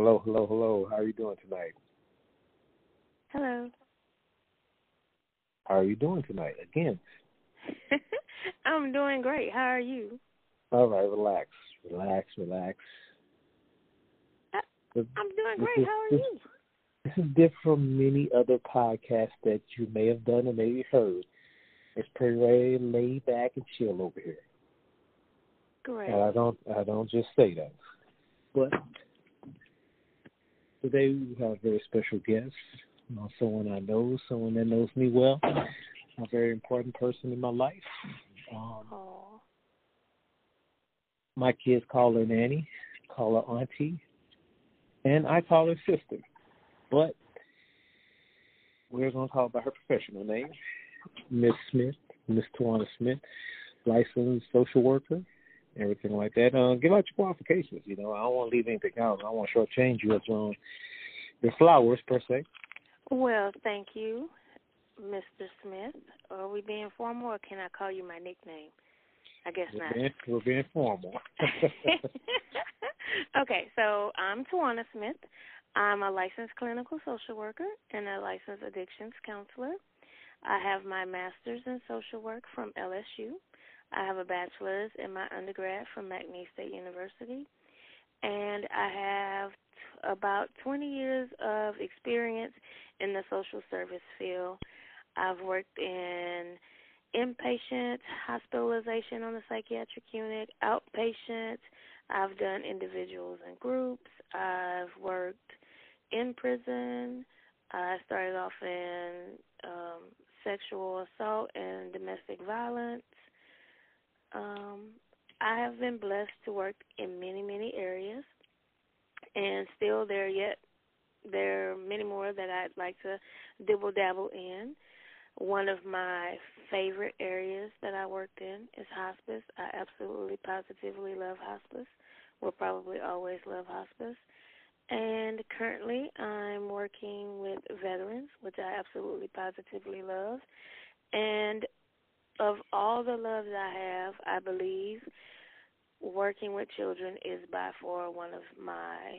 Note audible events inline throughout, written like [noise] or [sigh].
Hello, hello, hello. How are you doing tonight? Hello. How are you doing tonight? Again. [laughs] I'm doing great. How are you? All right, relax, relax, relax. Uh, I'm doing great. Is, How are this, you? This is different from many other podcasts that you may have done or maybe heard. It's pretty laid back and chill over here. Great. And I don't, I don't just say that. But today we have a very special guest, you know, someone I know, someone that knows me well, a very important person in my life. Um, my kids call her nanny, call her auntie, and I call her sister. But we're going to talk about her professional name, Miss Smith, Miss Tawana Smith, licensed social worker, everything like that. Uh, give out your qualifications. You know, I don't want to leave anything out. I want to shortchange you as well. Your flowers, per se. Well, thank you, Mr. Smith. Are we being formal, or can I call you my nickname? I guess we're not. Being, we're being formal. [laughs] [laughs] okay, so I'm Tawana Smith. I'm a licensed clinical social worker and a licensed addictions counselor. I have my master's in social work from LSU. I have a bachelor's in my undergrad from McNeese State University. And I have about 20 years of experience in the social service field. I've worked in inpatient hospitalization on the psychiatric unit, outpatient. I've done individuals and groups. I've worked in prison. I started off in um, sexual assault and domestic violence. Um, I have been blessed to work in many, many areas, and still there yet there are many more that I'd like to dibble dabble in. One of my favorite areas that I worked in is hospice. I absolutely positively love hospice. Will probably always love hospice. And currently, I'm working with veterans, which I absolutely positively love. And of all the loves I have, I believe working with children is by far one of my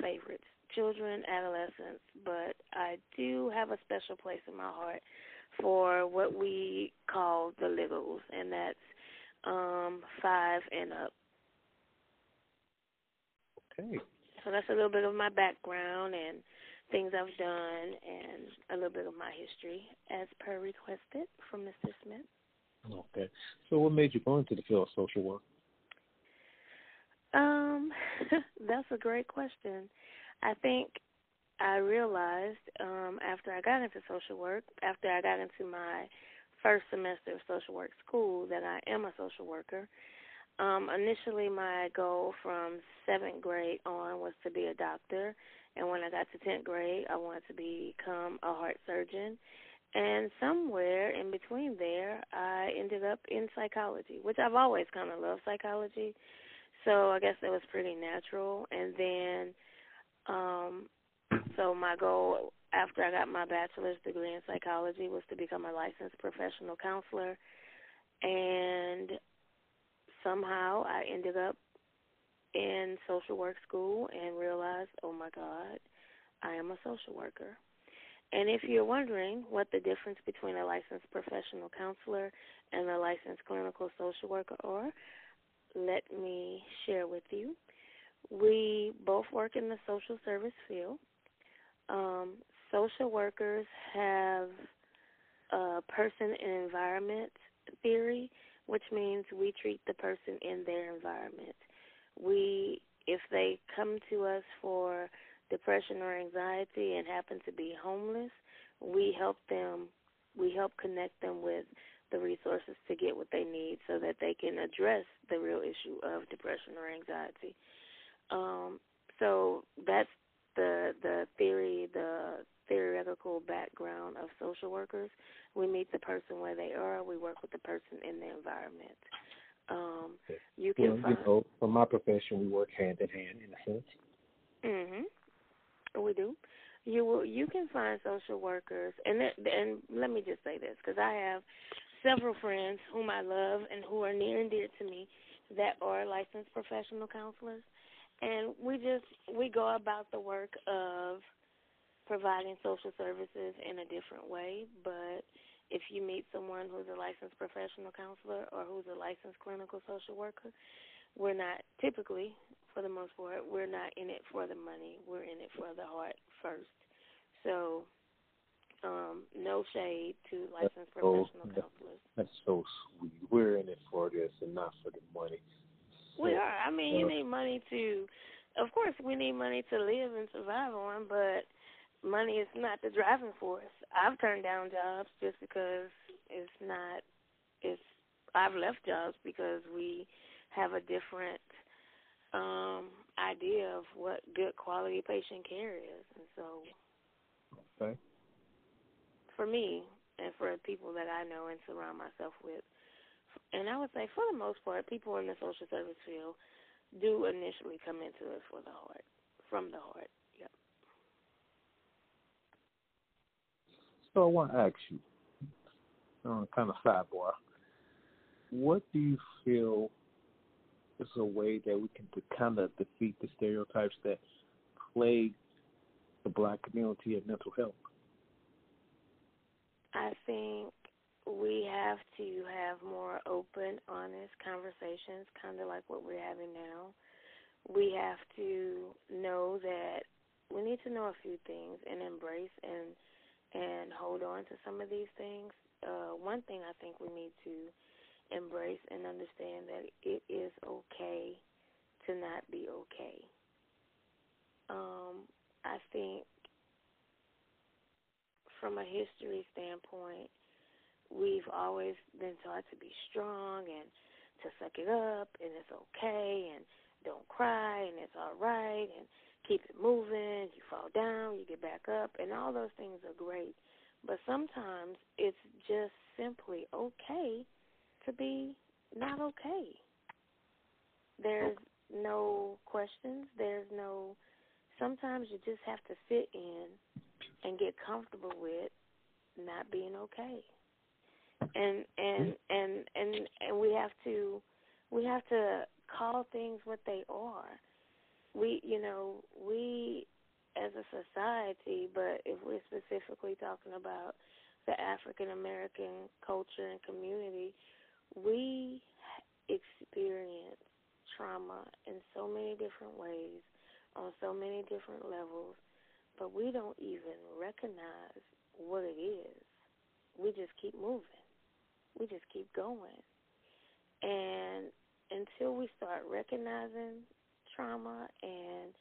favorites. Children, adolescents, but I do have a special place in my heart for what we call the littles, and that's um five and up. Okay. So that's a little bit of my background and things I've done and a little bit of my history as per requested from Mr. Smith. Okay. So what made you go into the field of social work? Um, [laughs] that's a great question. I think I realized um after I got into social work, after I got into my first semester of social work school that I am a social worker um, initially, my goal from seventh grade on was to be a doctor, and when I got to tenth grade, I wanted to become a heart surgeon. And somewhere in between there, I ended up in psychology, which I've always kind of loved psychology. So I guess that was pretty natural. And then, um, so my goal after I got my bachelor's degree in psychology was to become a licensed professional counselor. And somehow I ended up in social work school and realized, oh my God, I am a social worker. And if you're wondering what the difference between a licensed professional counselor and a licensed clinical social worker are, let me share with you. We both work in the social service field. Um, social workers have a person and environment theory which means we treat the person in their environment. We, if they come to us for depression or anxiety and happen to be homeless, we help them. We help connect them with the resources to get what they need so that they can address the real issue of depression or anxiety. Um, so that's the the theory, the theoretical background of social workers. We meet the person where they are. We work with the person in the environment. Um, you can well, find. You know, for my profession, we work hand in hand in a sense. Mhm. We do. You will. You can find social workers, and th- and let me just say this because I have several friends whom I love and who are near and dear to me that are licensed professional counselors, and we just we go about the work of providing social services in a different way, but if you meet someone who's a licensed professional counselor or who's a licensed clinical social worker, we're not typically, for the most part, we're not in it for the money. We're in it for the heart first. So, um, no shade to licensed that's professional so, counselors. That's so sweet. We're in it for this and not for the money. So, we are. I mean, uh, you need money to. Of course, we need money to live and survive on, but money is not the driving force. I've turned down jobs just because it's not. It's I've left jobs because we have a different um idea of what good quality patient care is, and so. Okay. For me, and for people that I know and surround myself with, and I would say for the most part, people in the social service field do initially come into it for the heart, from the heart. Yep. So I want to ask you, uh, kind of sidebar, what do you feel is a way that we can kind of defeat the stereotypes that plague the black community and mental health? I think we have to have more open, honest conversations, kind of like what we're having now. We have to know that we need to know a few things and embrace and and hold on to some of these things. Uh, one thing I think we need to embrace and understand that it is okay to not be okay. Um, I think from a history standpoint, we've always been taught to be strong and to suck it up and it's okay and don't cry and it's all right and keep it moving. You fall down, you get back up, and all those things are great. But sometimes it's just simply okay to be not okay. There's no questions. There's no. Sometimes you just have to sit in and get comfortable with not being okay. And and mm-hmm. and and and we have to we have to call things what they are we, you know, we as a society, but if we're specifically talking about the African American culture and community, we experience trauma in so many different ways, on so many different levels, but we don't even recognize what it is. We just keep moving. We just keep going. And until we start recognizing trauma and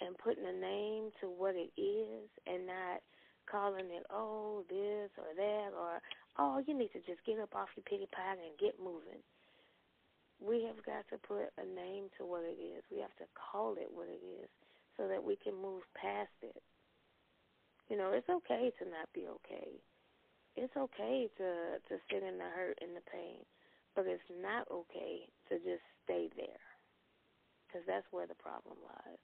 and putting a name to what it is and not calling it oh this or that or oh you need to just get up off your pity pot and get moving. We have got to put a name to what it is. We have to call it what it is so that we can move past it. You know, it's okay to not be okay. It's okay to to sit in the hurt and the pain, but it's not okay to just stay there because that's where the problem lies.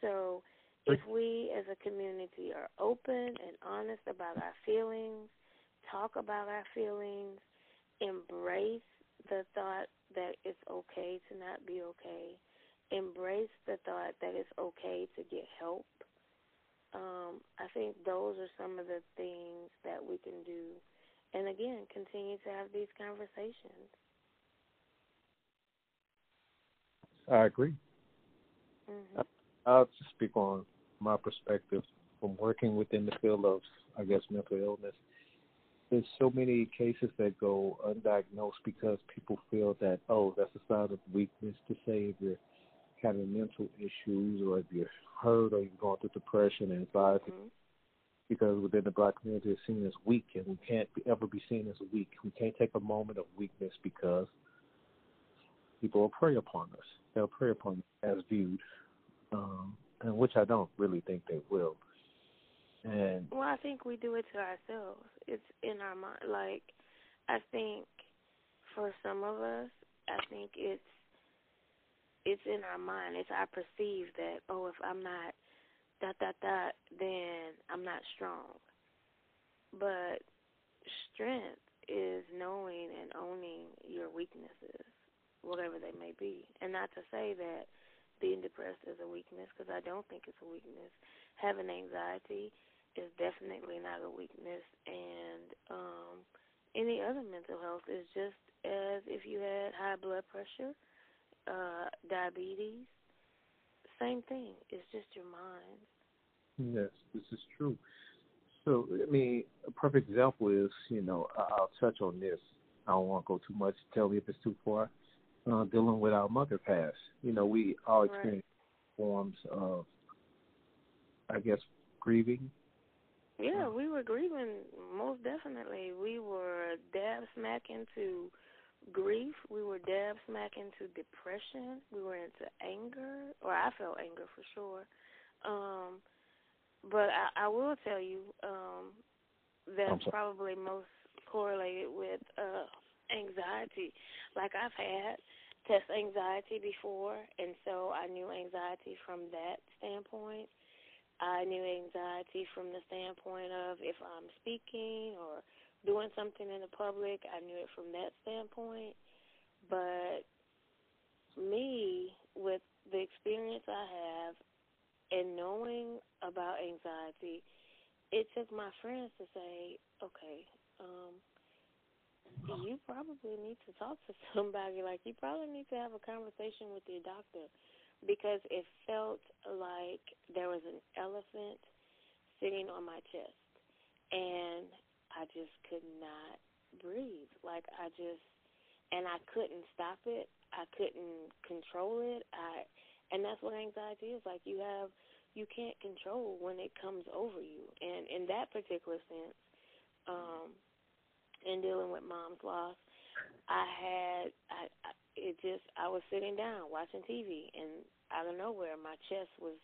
So if we as a community are open and honest about our feelings, talk about our feelings, embrace the thought that it's okay to not be okay, embrace the thought that it's okay to get help. Um, I think those are some of the things that we can do. And again, continue to have these conversations. I agree. Mm-hmm. I'll just speak on my perspective from working within the field of, I guess, mental illness. There's so many cases that go undiagnosed because people feel that, oh, that's a sign of weakness to say if you're having mental issues or if you're hurt or you're going through depression and anxiety. Mm-hmm. Because within the black community, it's seen as weak, and we can't ever be seen as weak. We can't take a moment of weakness because people will prey upon us. They'll prey upon us as viewed, um, and which I don't really think they will. And well, I think we do it to ourselves. It's in our mind. Like I think for some of us, I think it's it's in our mind. It's I perceive that oh, if I'm not dot dot dot, then I'm not strong. But strength is knowing and owning your weaknesses whatever they may be. And not to say that being depressed is a weakness because I don't think it's a weakness. Having anxiety is definitely not a weakness, and um, any other mental health is just as if you had high blood pressure, uh, diabetes. Same thing. It's just your mind. Yes, this is true. So, I mean, a perfect example is, you know, I'll touch on this. I don't want to go too much. Tell me if it's too far. Uh, dealing with our mother pass. You know, we all experience right. forms of, I guess, grieving. Yeah, we were grieving most definitely. We were dab smack into grief. We were dab smack into depression. We were into anger, or I felt anger for sure. Um, but I, I will tell you um, that's probably most correlated with uh, anxiety. Like I've had test anxiety before, and so I knew anxiety from that standpoint. I knew anxiety from the standpoint of if I'm speaking or doing something in the public, I knew it from that standpoint. But me, with the experience I have and knowing about anxiety, it took my friends to say, okay, um, you probably need to talk to [laughs] somebody. Like, you probably need to have a conversation with your doctor because it felt like there was an elephant sitting on my chest. And I just could not breathe. Like, I just, and I couldn't stop it. I couldn't control it. I, and that's what anxiety is. Like, you have, you can't control when it comes over you. And in that particular sense, um, in dealing with mom's loss, I had I, I it just I was sitting down watching TV and out of nowhere my chest was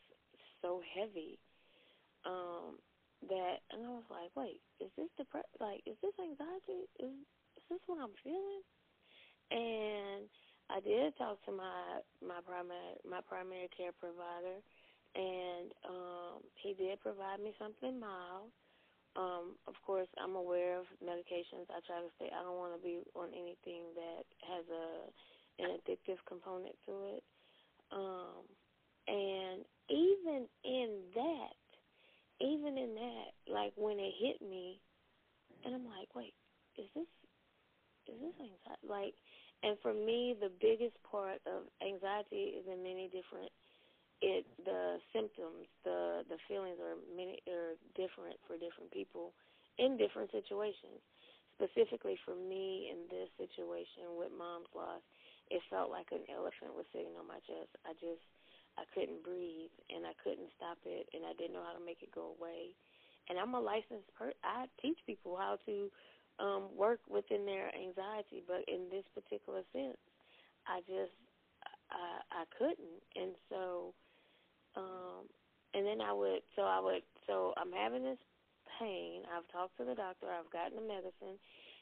so heavy um that and I was like, wait, is this depressed? like is this anxiety? Is is this what I'm feeling? And I did talk to my my primary my primary care provider and um he did provide me something mild um, of course, I'm aware of medications. I try to stay. I don't want to be on anything that has a an addictive component to it. Um, and even in that, even in that, like when it hit me, and I'm like, wait, is this is this anxiety? Like, and for me, the biggest part of anxiety is in many different it the symptoms, the the feelings are many are different for different people in different situations. Specifically for me in this situation with mom's loss, it felt like an elephant was sitting on my chest. I just I couldn't breathe and I couldn't stop it and I didn't know how to make it go away. And I'm a licensed per I teach people how to um work within their anxiety, but in this particular sense, I just I I couldn't. And so um, and then I would, so I would, so I'm having this pain. I've talked to the doctor. I've gotten the medicine,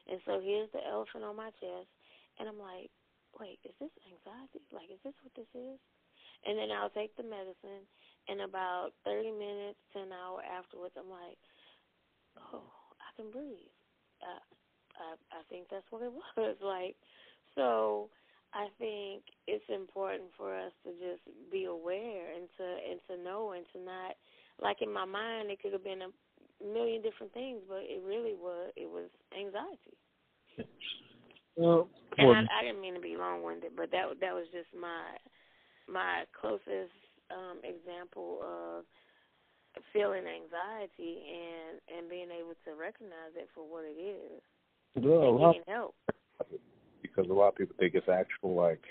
and so here's the elephant on my chest, and I'm like, wait, is this anxiety? Like, is this what this is? And then I'll take the medicine, and about 30 minutes to an hour afterwards, I'm like, oh, I can breathe. I, I, I think that's what it [laughs] was. Like, so I think it's important for us to just be aware and to and to know and to not like in my mind it could have been a million different things, but it really was it was anxiety. Well, and I, I didn't mean long winded, but that that was just my my closest um example of feeling anxiety and and being able to recognize it for what it is well, and getting help because a lot of people think it's actual like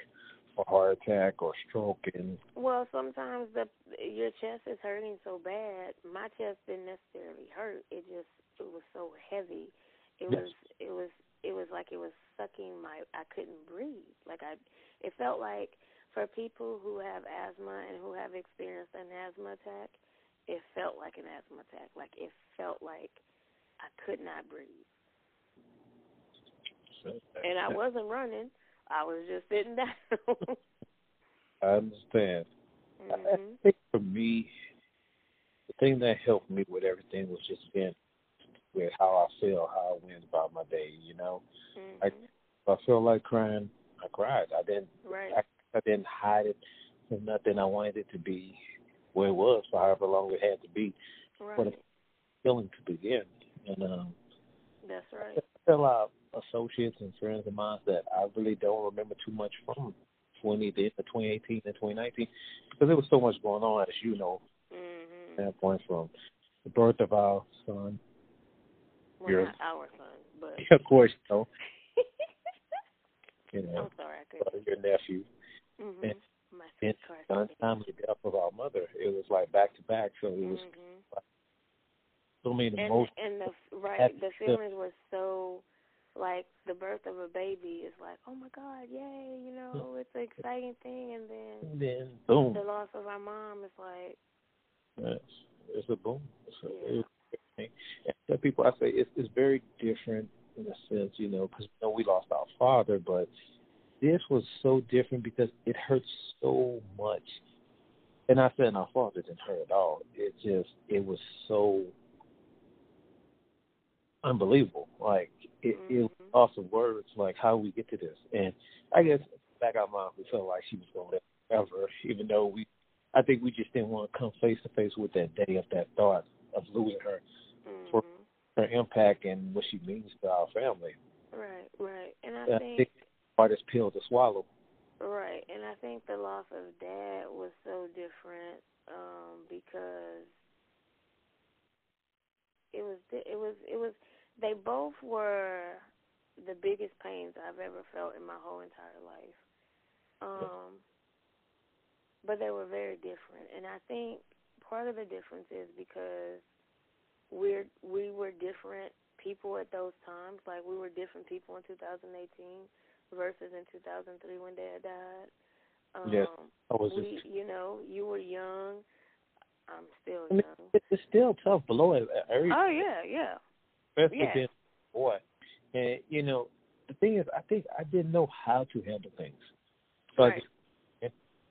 a heart attack or stroke and well sometimes the your chest is hurting so bad my chest didn't necessarily hurt it just it was so heavy it yes. was it was it was like it was sucking my i couldn't breathe like i it felt like for people who have asthma and who have experienced an asthma attack it felt like an asthma attack like it felt like i could not breathe and I wasn't running. I was just sitting [laughs] down. I understand. Mm-hmm. I think for me, the thing that helped me with everything was just being with how I feel, how I went about my day. You know, mm-hmm. I if I felt like crying, I cried. I didn't. Right. I, I didn't hide it. and nothing. I wanted it to be where it was for however long it had to be right. the feeling to begin. And um, that's right. A lot of associates and friends of mine that I really don't remember too much from 20, the 2018 and 2019 because there was so much going on, as you know, mm-hmm. that point from the birth of our son. Well, not our son, but [laughs] of course, no. [laughs] you know, I'm sorry, I could your nephew. Mm-hmm. And, My and untimely death of our mother. It was like back to back, so it was mm-hmm. like, so many and, emotions. And the right, the feelings were so like the birth of a baby is like, oh my God, yay, you know, it's an exciting thing, and then and then boom, the loss of our mom is like, yes, it's a boom. So yeah. It's, and people, I say it's it's very different in a sense, you know, because you know we lost our father, but this was so different because it hurt so much. And I said our father didn't hurt at all. It just it was so unbelievable. Like it, mm-hmm. it was loss of words. Like how we get to this, and I guess back our mom, we felt like she was going to live forever, even though we, I think we just didn't want to come face to face with that day of that thought of losing her mm-hmm. for her impact and what she means to our family. Right, right, and I, I think, think hardest pill to swallow. Right, and I think the loss of dad was so different um, because it was it was it was they both were the biggest pains I've ever felt in my whole entire life. Um but they were very different and I think part of the difference is because we're we were different people at those times. Like we were different people in 2018 versus in 2003 when dad died. Um, yes, I was we, just. You know, you were young. I'm still I mean, young. It's still tough below. Every, oh yeah, yeah. Especially yeah. being boy, and you know the thing is, I think I didn't know how to handle things. So right. I just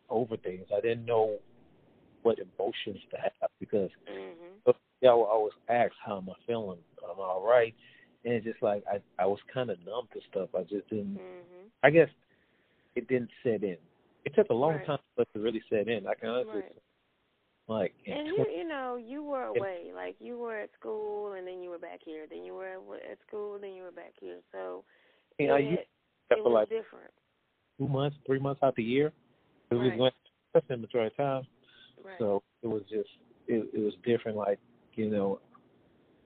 over things. I didn't know what emotions to have because mm-hmm. Yeah, I would always ask how am I feeling? I'm all right? And it's just like I I was kind of numb to stuff. I just didn't. Mm-hmm. I guess it didn't set in. It took a long right. time for it to really set in. I can honestly right. like and you you know you were away like you were at school and then you were back here then you were at, school then you were back here so you know, you it for was like different two months, three months out the year. It was right. going that's the majority of time. right. So it was just it it was different like, you know,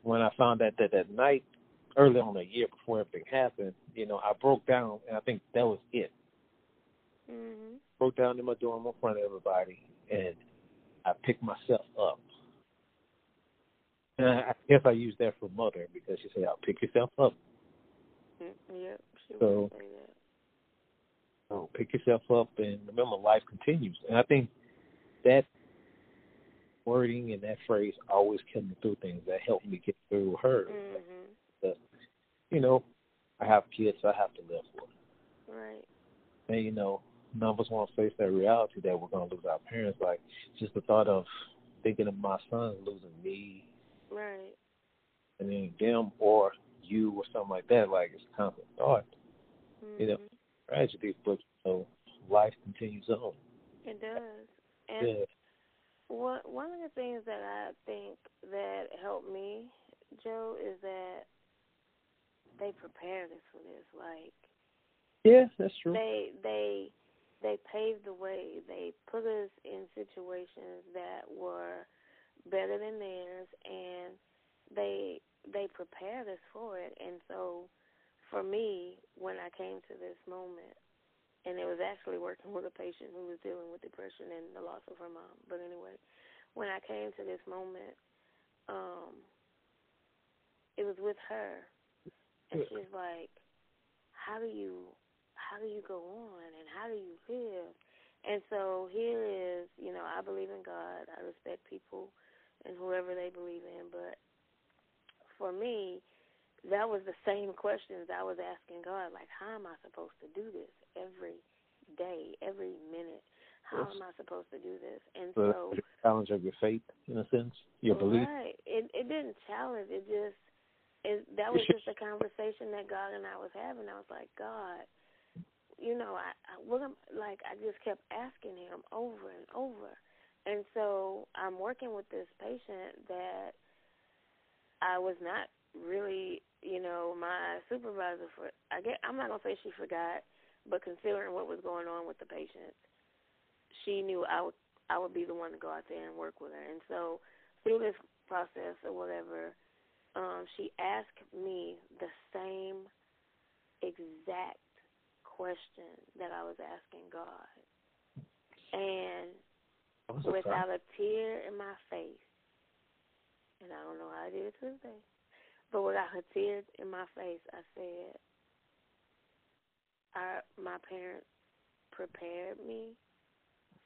when I found out that that night early on the year before everything happened, you know, I broke down and I think that was it. Mhm. Broke down in my dorm in front of everybody and I picked myself up. And I, guess I use that for mother because she said, "I'll pick yourself up." Mm, yep, she So- say that. So pick yourself up and remember, life continues. And I think that wording and that phrase always kept me through things. That helped me get through her. Mhm. But, you know, I have kids I have to live with. Right. And, you know, none of us want to face that reality that we're going to lose our parents. Like, just the thought of thinking of my son losing me Right. and then them or you or something like that, like, it's a constant thought. Mhm. You know. Tragedy, but, you know, life continues on. It does. And Yeah. One one of the things that I think that helped me, Joe, is that they prepared us for this. Like Yeah, that's true. they they they paved the way. They put us in situations that were better than theirs, and they they prepared us for it. And so, for me, when I came to this moment, and it was actually working with a patient who was dealing with depression and the loss of her mom. But anyway, when I came to this moment, um, it was with her, and she's like, "How do you, how do you go on, and how do you live?" And so here is, you know, I believe in God. I respect people and whoever they believe in, but for me, that was the same questions I was asking God. Like, how am I supposed to do this every day, every minute? How Yes. am I supposed to do this? And the so, challenge of your faith, in a sense, your belief. right, it it didn't challenge. It just it that was just a conversation that God and I was having. I was like, God, you know, I, I what am like I just kept asking him over and over. And so I'm working with this patient that I was not really, you know, my supervisor for I get I'm not gonna say she forgot, but considering what was going on with the patient, she knew I would I would be the one to go out there and work with her. And so through this process or whatever, um, she asked me the same exact question that I was asking God. And without a tear in my face, and I don't know how I did it to this day, but without a tear in my face, I said, our, my parents prepared me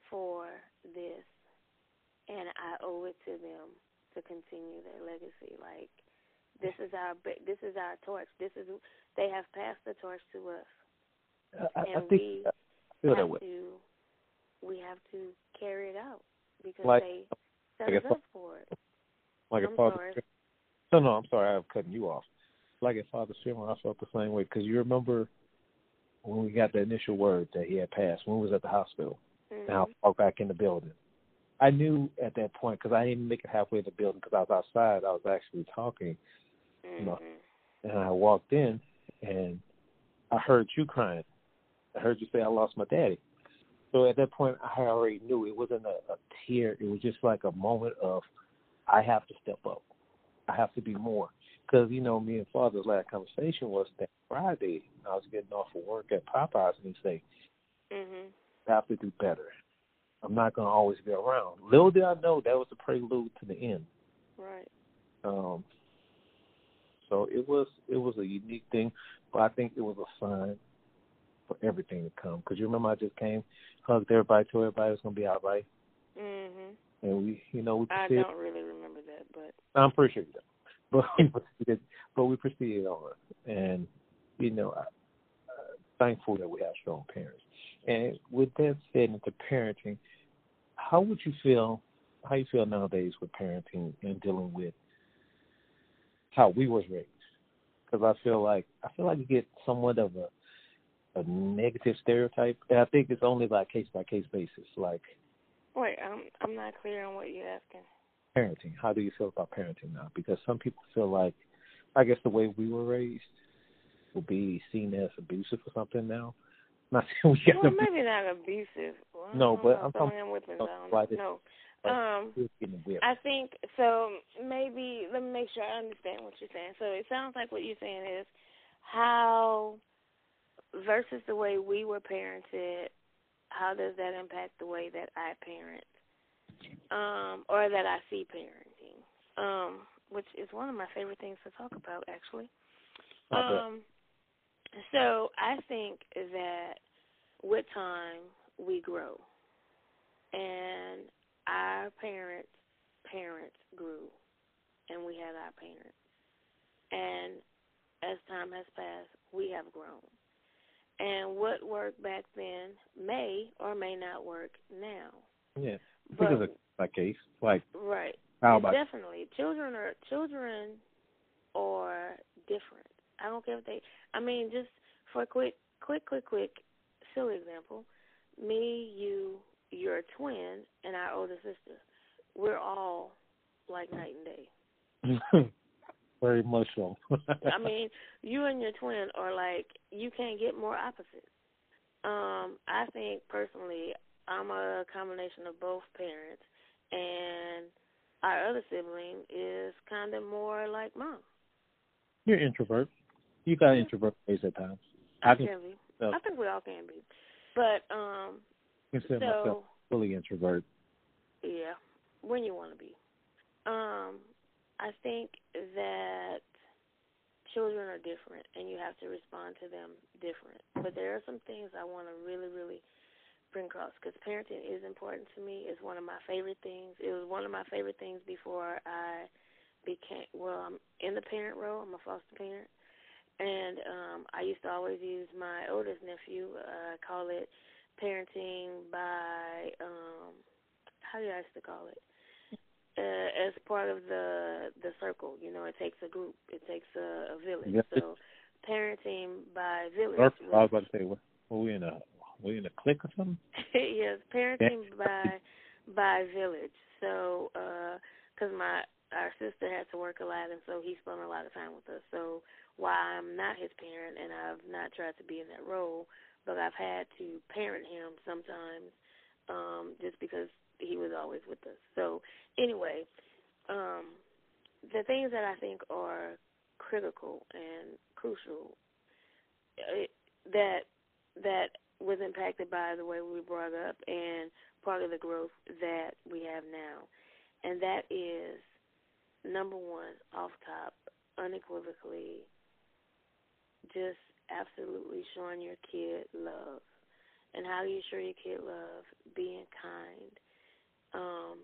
for this, and I owe it to them to continue their legacy. Like this is our this is our torch. This is they have passed the torch to us, I, and I think we feel have that way. to we have to carry it out because Like- they set like us up for it. Like I'm a father. sorry. No, no, I'm sorry. I'm cutting you off. Like a Father Shimmer, I felt the same way because you remember when we got the initial word that he had passed. When we was at the hospital, Mhm. and I walked back in the building. I knew at that point because I didn't make it halfway in the building because I was outside. I was actually talking, no. Mhm. and I walked in, and I heard you crying. I heard you say, "I lost my daddy." So at that point, I already knew it wasn't a, a tear. It was just like a moment of, I have to step up. I have to be more. Because, you know, me and Father's last conversation was that Friday, I was getting off of work at Popeyes, and he say, Mhm. I have to do better. I'm not going to always be around. Little did I know that was the prelude to the end. Right. Um, so it was it was a unique thing, but I think it was a sign for everything to come. Because you remember I just came, hugged everybody, told everybody it was going to be all right, Mhm. and we, you know, we I don't really remember that, but I'm pretty sure you don't. [laughs] But we proceeded, but we proceeded on, and you know, I, uh, thankful that we have strong parents. And with that said, into parenting, how would you feel? How you feel nowadays with parenting and dealing with how we was raised? Because I feel like I feel like you get somewhat of a a negative stereotype, and I think it's only by case by case basis. Like wait, I'm I'm not clear on what you're asking. Parenting, how do you feel about parenting now? Because some people feel like, I guess the way we were raised will be seen as abusive or something now. [laughs] Not saying we got Well, maybe not abusive. Well, No, but I'm talking about I don't why know. this- No. Um, we're getting whipped. I think so. Maybe let me make sure I understand what you're saying. So it sounds like what you're saying is how versus the way we were parented. How does that impact the way that I parent, um, or that I see parenting? Um, which is one of my favorite things to talk about, actually. Um, so I think that with time we grow, and our parents' parents grew, and we had our parents, and as time has passed, we have grown. And what worked back then may or may not work now. yeah, I But think it's a case. Like right, how about definitely children are children are different. I don't care if they. I mean, just for a quick, quick, quick, quick, silly example, me, you, your twin, and our older sister, we're all like night and day. [laughs] very much so. [laughs] I mean, you and your twin are like you can't get more opposite. Um, I think personally, I'm a combination of both parents, and our other sibling is kind of more like mom. you're introvert. You got introvert ways at times. I I can can be. so, I think we all can be. But um, consider myself so fully introvert. yeah, when you want to be. Um, I think that children are different, and you have to respond to them different. But there are some things I want to really, really bring across because parenting is important to me. It's one of my favorite things. It was one of my favorite things before I became. Well, I'm in the parent role. I'm a foster parent, and um, I used to always use my oldest nephew. Uh, I call it parenting by um, how do I used to call it? uh, as part of the the circle. You know, it takes a group, it takes a, a village. So parenting by village. Or, I was about to say what we in a we in a clique or something? [laughs] yes, parenting by by village. So, because uh, my our sister had to work a lot, and so he spent a lot of time with us. So while I'm not his parent, and I've not tried to be in that role, but I've had to parent him sometimes, um, just because he was always with us. So anyway, um, the things that I think are critical and crucial uh, that that was impacted by the way we brought up and part of the growth that we have now, and that is number one, off top, unequivocally, just absolutely showing your kid love. And how do you show your kid love? Being kind, um,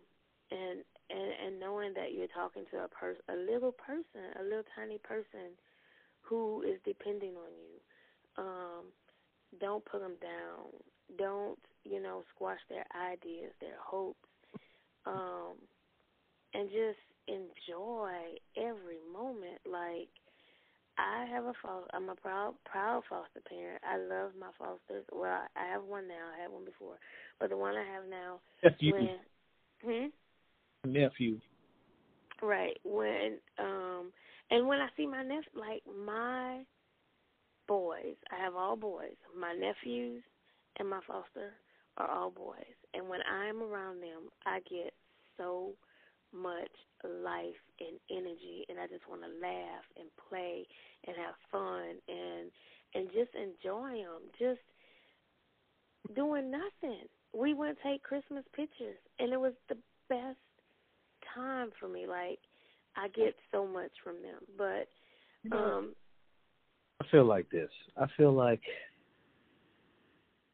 and and and knowing that you're talking to a person, a little person, a little tiny person, who is depending on you. Um, don't put them down. Don't you know squash their ideas, their hopes, um, and just enjoy every moment. Like I have a foster. I'm a proud proud foster parent. I love my fosters. Well, I have one now. I had one before, but the one I have now. Nephew. When, hmm? Nephew. Right. When um and when I see my nephew, like my boys, I have all boys. My nephews and my foster are all boys, and when I'm around them, I get so much life and energy and I just want to laugh and play and have fun and and just enjoy them just doing nothing. We went to take christmas pictures and it was the best time for me. Like i get so much from them. But um i feel like this i feel like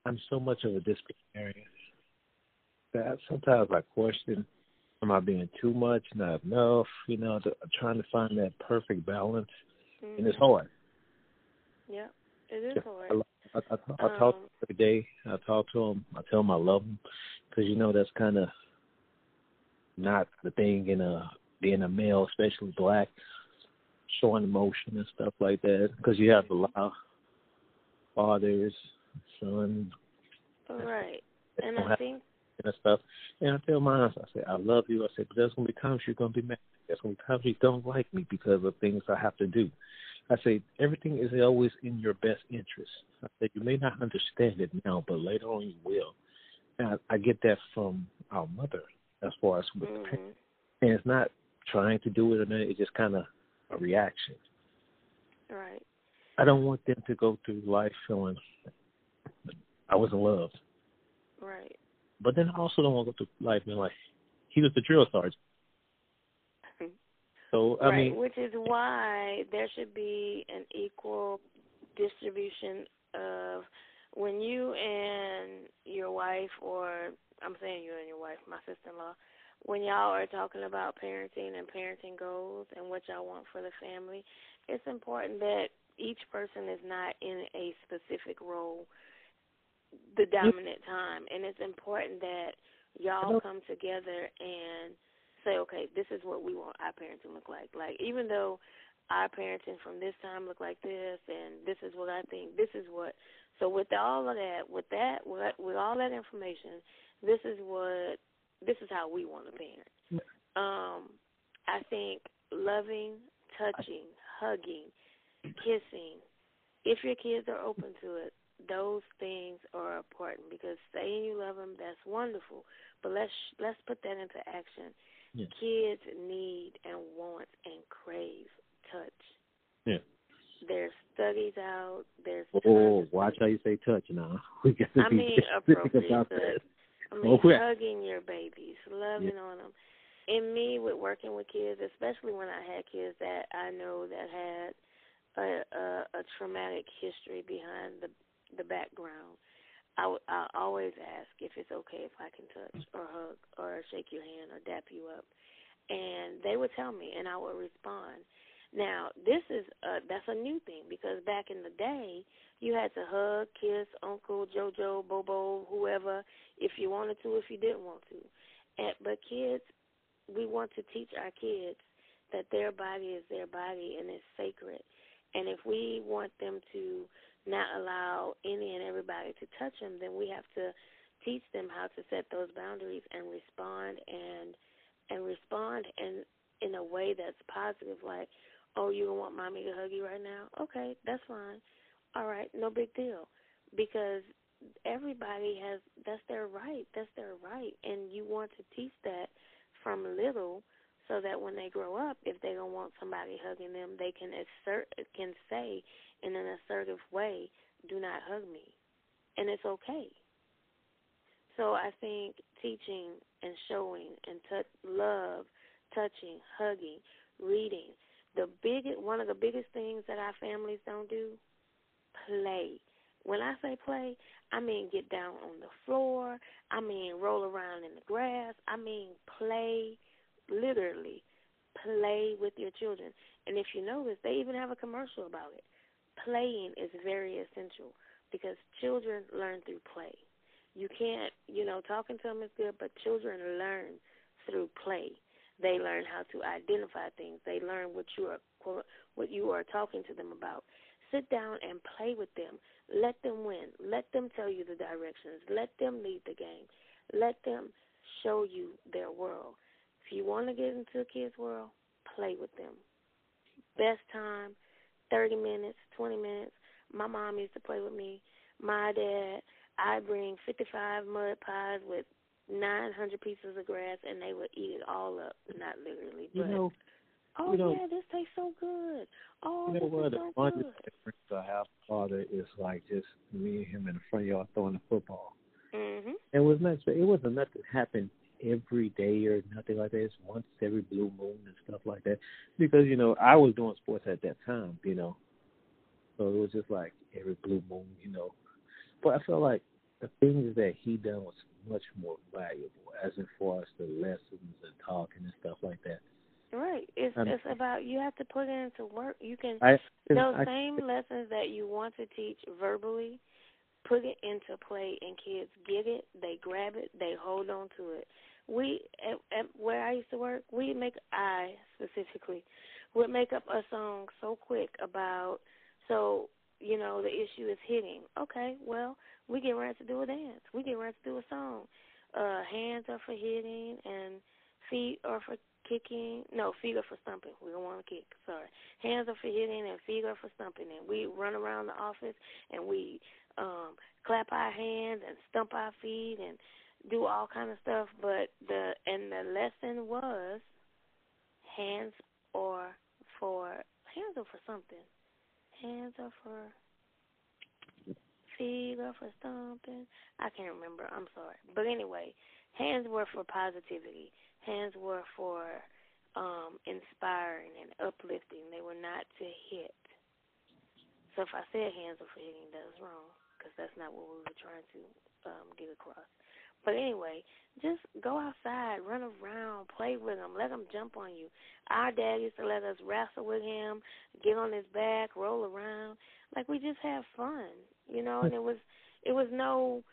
i'm so much of a disciplinarian that sometimes i question am I being too much, not enough? You know, I'm trying to find that perfect balance, mm-hmm. and it's hard. Yeah, it is hard. I, I, I, I um, talk every day. I talk to him. I tell him I love him because you know that's kind of not the thing in a being a male, especially black, showing emotion and stuff like that. Because you have a lot of fathers, sons. Right, and I think and stuff. And I tell mine, I say, I love you. I say, but there's gonna be times you're gonna be mad. There's gonna be times you don't like me because of things I have to do. I say everything is always in your best interest. I say you may not understand it now, but later on you will. And I, I get that from our mother as far as with mm-hmm. the parents. And it's not trying to do it or not, it's just kind of a reaction. Right. I don't want them to go through life feeling I wasn't loved. Right. But then I also don't want to go through life being like, he was the drill sergeant. So I right, mean, which is why there should be an equal distribution of when you and your wife, or I'm saying you and your wife, my sister-in-law, when y'all are talking about parenting and parenting goals and what y'all want for the family, it's important that each person is not in a specific role the dominant time, and it's important that y'all come together and say, okay, this is what we want our parenting look like. Like even though our parenting from this time look like this, and this is what I think, this is what. So with all of that, with that, with, with all that information, this is what, this is how we want to parent. Um, I think loving, touching, hugging, kissing. If your kids are open to it, those things are important because saying you love them that's wonderful, but let's let's put that into action. Yeah. Kids need and want and crave touch. Yeah. There's studies out. There's oh, watch how you say touch now. [laughs] We got to I mean, [laughs] appropriate about touch. that. I mean, oh, hugging your babies, loving yeah. on them. And me, with working with kids, especially when I had kids that I know that had a, a, a traumatic history behind the the background. I, w- I always ask if it's okay if I can touch or hug or shake your hand or dap you up, and they would tell me, and I would respond. Now, this is a, that's a new thing because back in the day, you had to hug, kiss Uncle JoJo, Bobo, whoever, if you wanted to, if you didn't want to. And, but kids, we want to teach our kids that their body is their body and it's sacred, And if we want them to not allow any and everybody to touch them, then we have to teach them how to set those boundaries and respond and and respond in in a way that's positive like oh you want mommy to hug you right now? Okay that's fine. All right no big deal. Because everybody has that's their right that's their right. And you want to teach that from little so that when they grow up if they don't want somebody hugging them they can assert can say in an assertive way do not hug me. And it's okay. So I think teaching and showing and touch, love, touching, hugging, reading. The big one of the biggest things that our families don't do, play. When I say play, I mean get down on the floor. I mean roll around in the grass. I mean play, literally play with your children. And if you notice, they even have a commercial about it. Playing is very essential because children learn through play you can't, you know, talking to them is good, but children learn through play. They learn how to identify things. They learn what you are what you are talking to them about. Sit down and play with them. Let them win. Let them tell you the directions. Let them lead the game. Let them show you their world. If you want to get into a kid's world, play with them. Best time, 30 minutes, 20 minutes. My mom used to play with me. My dad, I bring 55 mud pies with 900 pieces of grass, and they would eat it all up. Not literally, but. You know, oh you know, yeah, this tastes so good. Oh, you know this one is of the so funnest good. difference I have father is like just me and him in the front yard throwing the football. Mhm. It was not. It wasn't nothing happened every day or nothing like that. It's once every blue moon and stuff like that. Because you know I was doing sports at that time. You know, so it was just like every blue moon. You know, but I felt like the things that he done was much more valuable, as in far as the lessons and talking and stuff like that. Right. It's Um, it's about you have to put it into work. You can I, those I, same lessons that you want to teach verbally, put it into play, and kids get it. They grab it. They hold on to it. We at, at where I used to work, we make I specifically would make up a song so quick about so you know the issue is hitting. Okay, well we get ready to do a dance. We get ready to do a song. Uh, hands are for hitting and feet are for kicking. No, feet are for stumping. We don't want to kick. Sorry. Hands are for hitting and feet are for stumping. And we run around the office and we um clap our hands and stump our feet and do all kind of stuff. But the and the lesson was hands are for hands are for something. Hands are for feet are for stomping. I can't remember. I'm sorry. But anyway, hands were for positivity. Hands were for um inspiring and uplifting. They were not to hit. So if I said hands are for hitting, that was wrong because that's not what we were trying to um get across. But anyway, just go outside, run around, play with him, let him jump on you. Our dad used to let us wrestle with him, get on his back, roll around, like we just had fun, you know. And it was, it was no,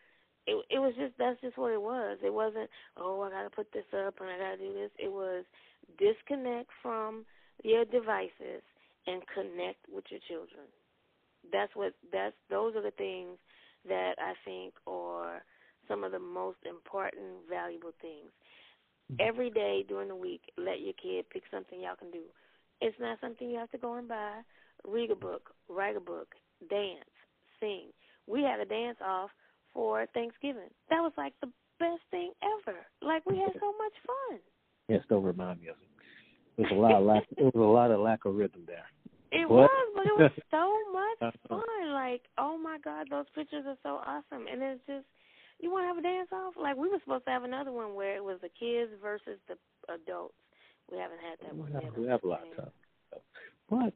it it was just that's just what it was. It wasn't oh I got to put this up and I got to do this. It was disconnect from your devices and connect with your children. That's what that's those are the things that I think are some of the most important, valuable things. Mm-hmm. Every day during the week, let your kid pick something y'all can do. It's not something you have to go and buy. Read a book, write a book, dance, sing. We had a dance off for Thanksgiving. That was like the best thing ever. Like we had so much fun. Yes, don't remind me of it. There's a lot of lack. There was a lot of lack of rhythm there. It What? was, but it was [laughs] so much fun. Like, oh my God, those pictures are so awesome. And it's just, you want to have a dance off? Like, we were supposed to have another one where it was the kids versus the adults. We haven't had that one yet. we have a lot of time. But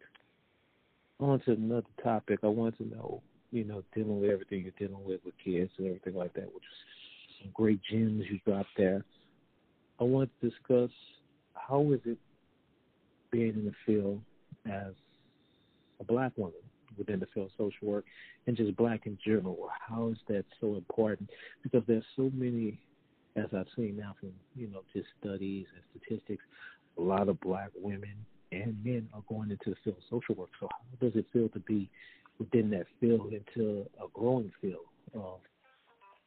on to another topic. I want to know, you know, dealing with everything you're dealing with with kids and everything like that, which is some great gems you dropped there. I want to discuss how is it being in the field as a black woman within the field of social work and just black in general. How is that so important? Because there's so many, as I've seen now from, you know, just studies and statistics, a lot of black women and men are going into the field of social work. So how does it feel to be within that field into a growing field of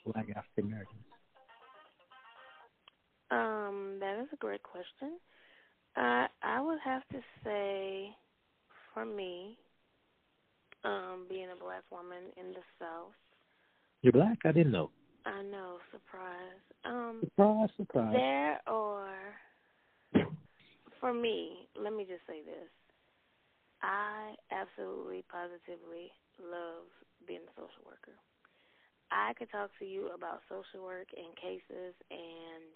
Black African Americans? Um, that is a great question. I I would have to say, for me, um, being a black woman in the South. You're black? I didn't know. I know, surprise. Um, surprise, surprise. There are, for me, let me just say this. I absolutely, positively love being a social worker. I could talk to you about social work and cases and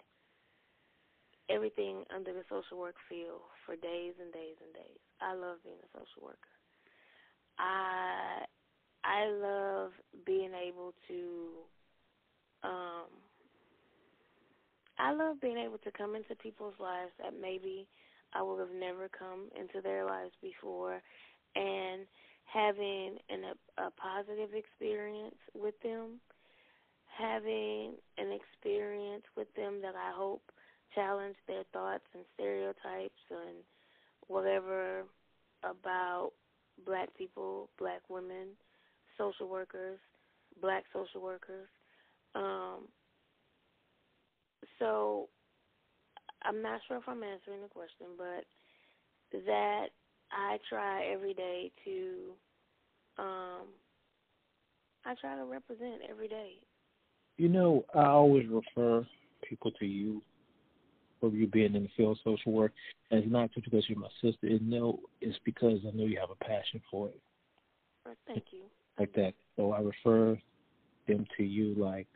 everything under the social work field for days and days and days. I love being a social worker. I I love being able to um I love being able to come into people's lives that maybe I would have never come into their lives before and having an, a, a positive experience with them, having an experience with them that I hope challenge their thoughts and stereotypes and whatever about black people, black women, social workers, black social workers. Um, so I'm not sure if I'm answering the question, but that I try every day to um I try to represent every day. You know, I always refer people to you for you being in the field of social work. And it's not just because you're my sister. It, no, it's because I know you have a passion for it. Thank you. Like that. So I refer them to you like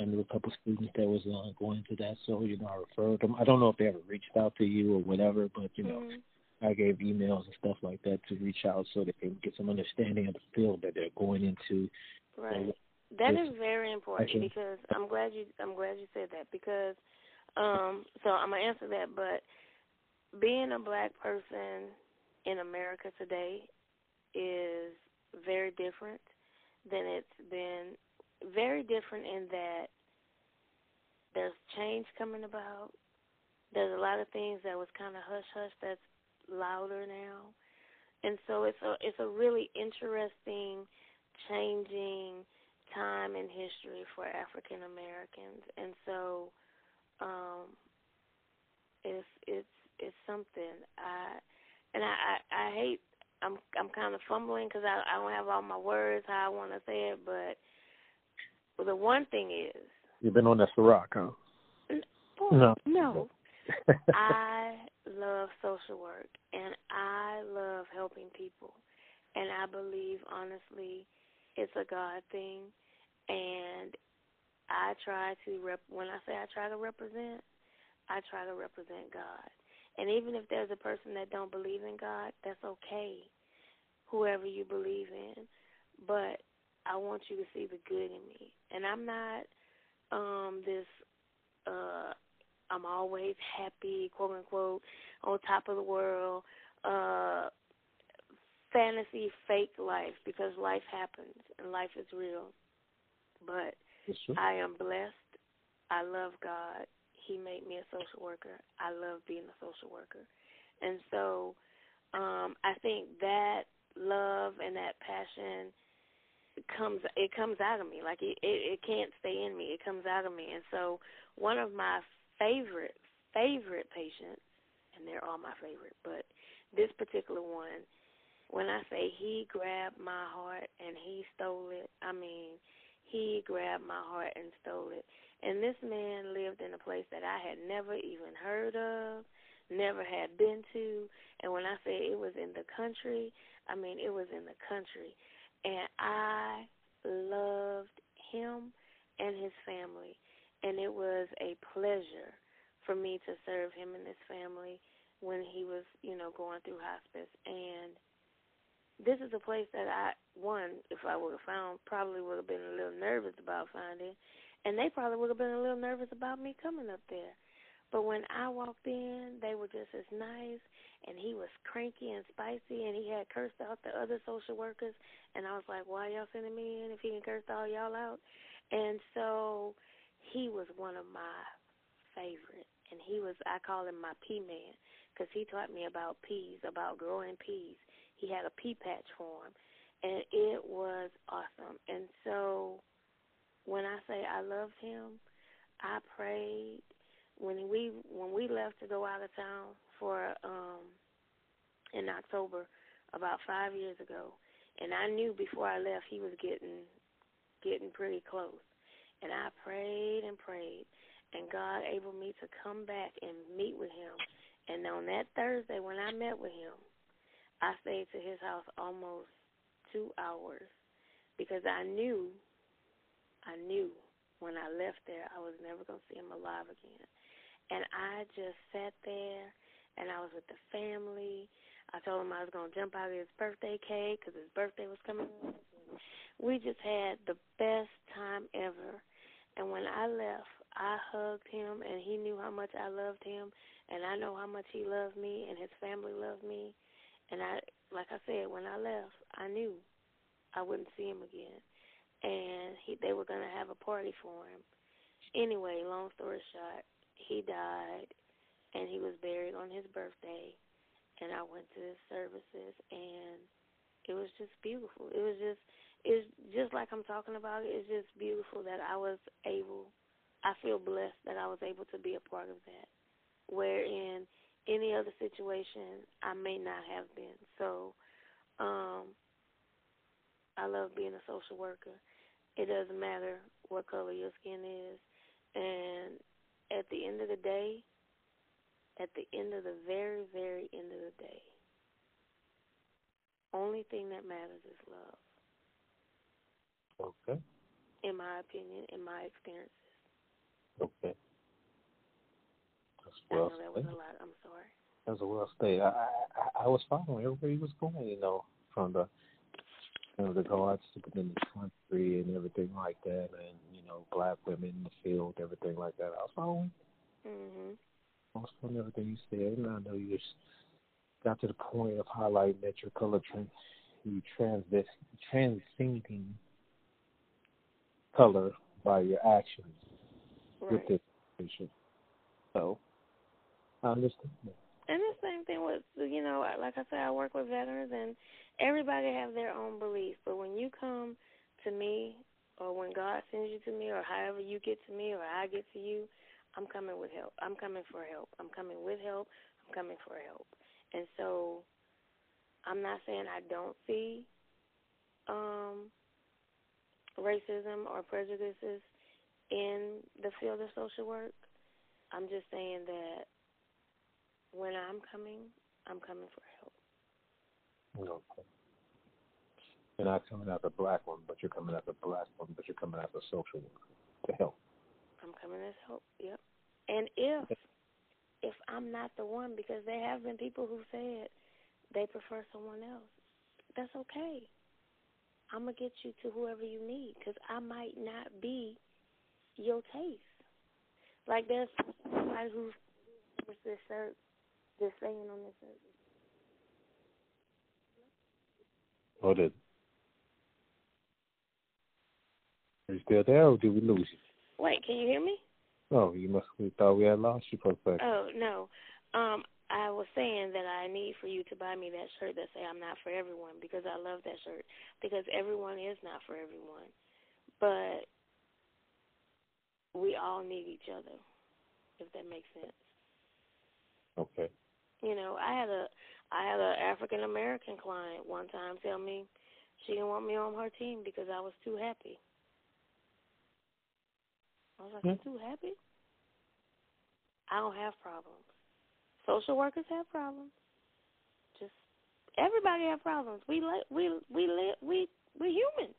I knew a couple of students that was uh, going to that, so you know I referred them. I don't know if they ever reached out to you or whatever, but you know mm-hmm. I gave emails and stuff like that to reach out so they can get some understanding of the field that they're going into. Right. So, that is very important because I'm glad you I'm glad you said that because um so I'm gonna answer that, but being a black person in America today is very different than it's been. Very different in that there's change coming about. There's a lot of things that was kind of hush hush that's louder now, and so it's a it's a really interesting, changing time in history for African Americans, and so um, it's it's it's something. I and I I, I hate I'm I'm kind of fumbling because I I don't have all my words how I want to say it, but well, the one thing is. You've been on that Ciroc, huh? no. No. [laughs] [laughs] I love social work and I love helping people. And I believe, honestly, it's a God thing. And I try to rep. When I say I try to represent, I try to represent God. And even if there's a person that don't believe in God, that's okay. Whoever you believe in, but I want you to see the good in me. And I'm not um this uh I'm always happy, quote unquote, on top of the world, uh fantasy fake life because life happens and life is real. But I am blessed. I love God. He made me a social worker. I love being a social worker. And so um I think that love and that passion comes it comes out of me like it, it it can't stay in me it comes out of me and so one of my favorite favorite patients and they're all my favorite but this particular one when i say he grabbed my heart and he stole it i mean he grabbed my heart and stole it. And this man lived in a place that i had never even heard of never had been to. And when i say it was in the country i mean it was in the country. And I loved him and his family, and it was a pleasure for me to serve him and his family when he was, you know, going through hospice. And this is a place that I, one, if I would have found, probably would have been a little nervous about finding, and they probably would have been a little nervous about me coming up there. But when I walked in, they were just as nice, and he was cranky and spicy, and he had cursed out the other social workers, and I was like, why y'all sending me in if he can curse all y'all out? And so he was one of my favorites, and he was, I call him my pea man because he taught me about peas, about growing peas. He had a pea patch for him, and it was awesome. And so, when I say I loved him, I prayed when we when we left to go out of town for um in October about five years ago, and I knew before I left he was getting getting pretty close, and I prayed and prayed, and God able me to come back and meet with him. And on that Thursday when I met with him, I stayed to his house almost two hours because I knew, I knew when I left there I was never going to see him alive again. And I just sat there and I was with the family. I told him I was going to jump out of his birthday cake because his birthday was coming. We just had the best time ever. And when I left, I hugged him, and he knew how much I loved him, and I know how much he loved me, and his family loved me. And I, like I said, when I left, I knew I wouldn't see him again, and he, they were gonna have a party for him. Anyway, long story short, he died, and he was buried on his birthday, and I went to his services, and it was just beautiful. It was just, it's just like I'm talking about. It's just beautiful that I was able I feel blessed that I was able to be a part of that. Where in any other situation I may not have been. So, um, I love being a social worker. It doesn't matter what color your skin is. And at the end of the day, at the end of the very, very end of the day, only thing that matters is love. Okay. In my opinion, in my experience. Okay. Well I know that was a lot. I'm sorry. That was a well stated. I, I I was following everywhere he was going. You know, from the you know the guards in the country and everything like that, and you know black women in the field, everything like that. I was following. Mhm. I was following everything you said, and I know you just got to the point of highlighting that your color trend, you transit transcending color by your actions right. with this patient. So I understand. And the same thing with you know, like I said, I work with veterans, and everybody have their own beliefs. But when you come to me, or when God sends you to me, or however you get to me, or I get to you, I'm coming with help. I'm coming for help. I'm coming with help. I'm coming for help. And so, I'm not saying I don't see um, racism or prejudices in the field of social work. I'm just saying that when I'm coming, I'm coming for help. Okay. You're not coming as a black one, but you're coming as a black one, but you're coming as a social worker to help. I'm coming as help. Yep. And if if I'm not the one, because there have been people who said they prefer someone else, that's okay. I'm gonna get you to whoever you need, because I might not be your taste. Like there's somebody who's with this shirt, just saying on this. What is? Are you still there, or did we lose you? Wait, can you hear me? Oh, you must. We thought we had lost you for a second. Oh no, um, I was saying that I need for you to buy me that shirt that say I'm not for everyone because I love that shirt because everyone is not for everyone, but we all need each other, if that makes sense. Okay. You know, I had a I had an African American client one time tell me she didn't want me on her team because I was too happy. I was like, hmm. I'm too happy. I don't have problems. Social workers have problems. Just everybody have problems. We li- we we live we we're human.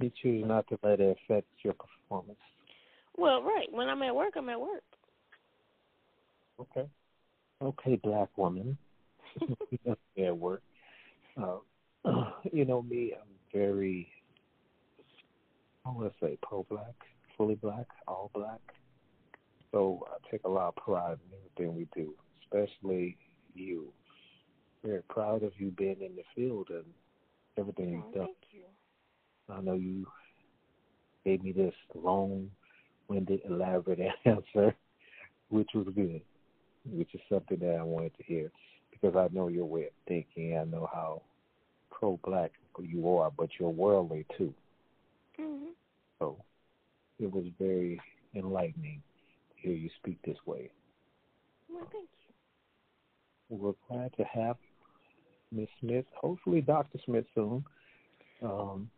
You choose not to let it affect your performance. Well, right. When I'm at work, I'm at work. Okay. Okay, black woman. [laughs] at work. Uh, [clears throat] you know me, I'm very, I want to say pro black, fully black, all black. So I take a lot of pride in everything we do, especially you. Very proud of you being in the field and everything you've done. Thank you. I know you gave me this long winded, elaborate [laughs] answer, which was good. Which is something that I wanted to hear because I know your way of thinking. I know how pro-black you are, but you're worldly too. Mm-hmm. So it was very enlightening to hear you speak this way. Well, thank you. We're glad to have Miss Smith, hopefully Dr. Smith soon. Um,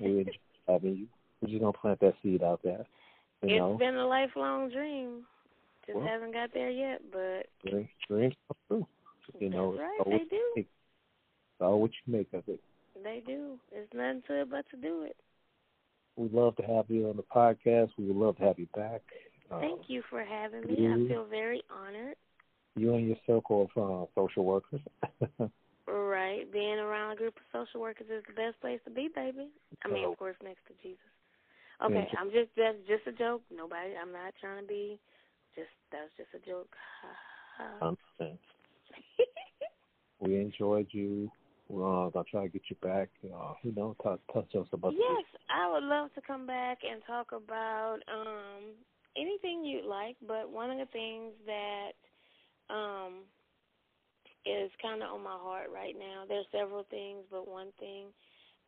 we're having you. We're just gonna plant that seed out there. You it's know. been a lifelong dream. Just well, haven't got there yet, but dreams, dreams come true. You know, right, they do. It's all what you make of it. They do. There's nothing to it but to do it. We'd love to have you on the podcast. We would love to have you back. Thank um, you for having me. You, I feel very honored. You and your circle of uh, social workers. [laughs] right. Being around a group of social workers is the best place to be, baby. I mean, of course, next to Jesus. Okay, I'm just that's just a joke. Nobody. I'm not trying to be. Just was just a joke. understand. [laughs] we enjoyed you. We're uh, gonna try to get you back. Uh, you know, talk, touch us about. Yes, this. I would love to come back and talk about um anything you'd like. But one of the things that um is kind of on my heart right now. There's several things, but one thing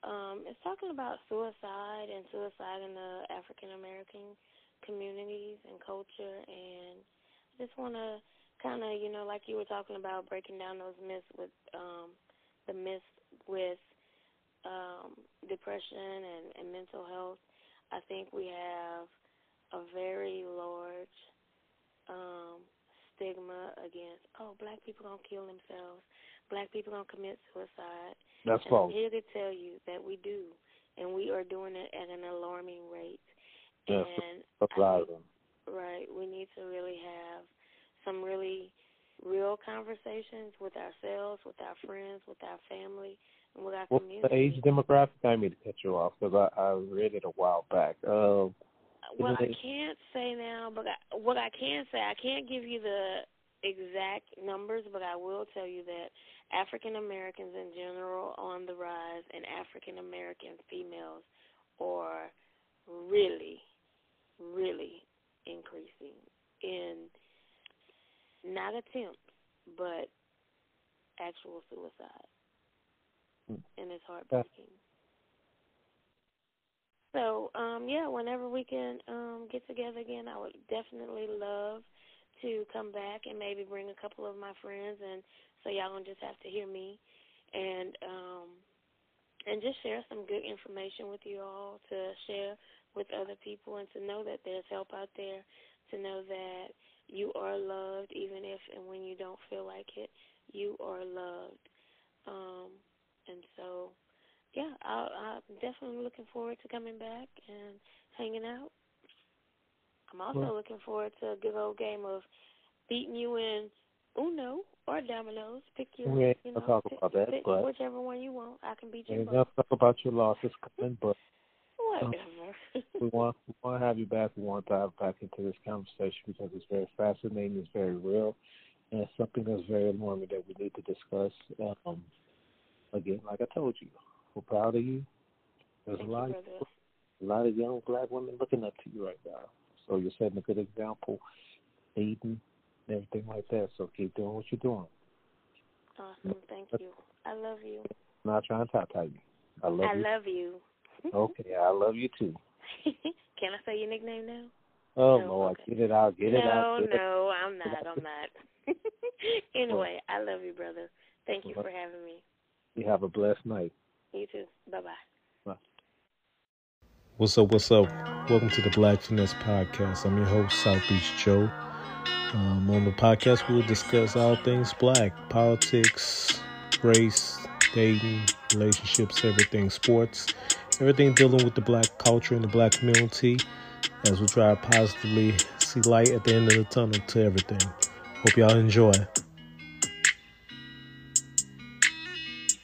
um, is talking about suicide and suicide in the African American communities and culture. And I just want to kind of, you know, like you were talking about, breaking down those myths with um, the myths with um, depression and, and mental health. I think we have a very large um, stigma against oh black people gonna kill themselves, black people gonna commit suicide. That's and false. I'm here to tell you that we do, and we are doing it at an alarming rate. Yes, and that's right, right. We need to really have some really real conversations with ourselves, with our friends, with our family, and with our What's community. the age demographic? I need to cut you off because I, I read it a while back. Uh, well, I can't say now, but I, what I can say, I can't give you the exact numbers, but I will tell you that African Americans in general on the rise, and African American females are really, really increasing in not attempts, but actual suicide. Hmm. And it's heartbreaking. So, um, yeah, whenever we can um, get together again, I would definitely love to come back and maybe bring a couple of my friends, and so y'all gonna just have to hear me, and um, and just share some good information with you all to share with other people, and to know that there's help out there, to know that you are loved, even if and when you don't feel like it, you are loved, um, and so yeah, I, I'm definitely looking forward to coming back and hanging out. I'm also well, looking forward to a good old game of beating you in Uno or Dominoes. Pick your, we ain't you know, talk pick, about that, pick but whichever one you want. I can beat you. Ain't gonna talk about your losses coming, but whatever. [laughs] We [laughs] want we want to have you back. We want to dive back into this conversation because it's very fascinating. It's very real, and it's something that's very alarming that we need to discuss. Um, again, like I told you, we're proud of you. There's Thank a lot, you, of, a lot of young black women looking up to you right now. So you're setting a good example, leading, everything like that. So keep doing what you're doing. Awesome. Thank you. I love you. I'm not trying to talk to you. I love I you. I love you. [laughs] okay, I love you too. [laughs] Can I say your nickname now? Oh no, Lord, okay. get it out, get no, it out. No, no, I'm not. I'm not. [laughs] anyway, I love you, brother. Thank you for having me. You have a blessed night. You too. Bye bye. What's up? What's up? Welcome to the Black Finesse Podcast. I'm your host, South Beach Joe. Um, on the podcast, we will discuss all things black politics, race, dating, relationships, everything sports, everything dealing with the black culture and the black community as we try to positively see light at the end of the tunnel to everything. Hope y'all enjoy.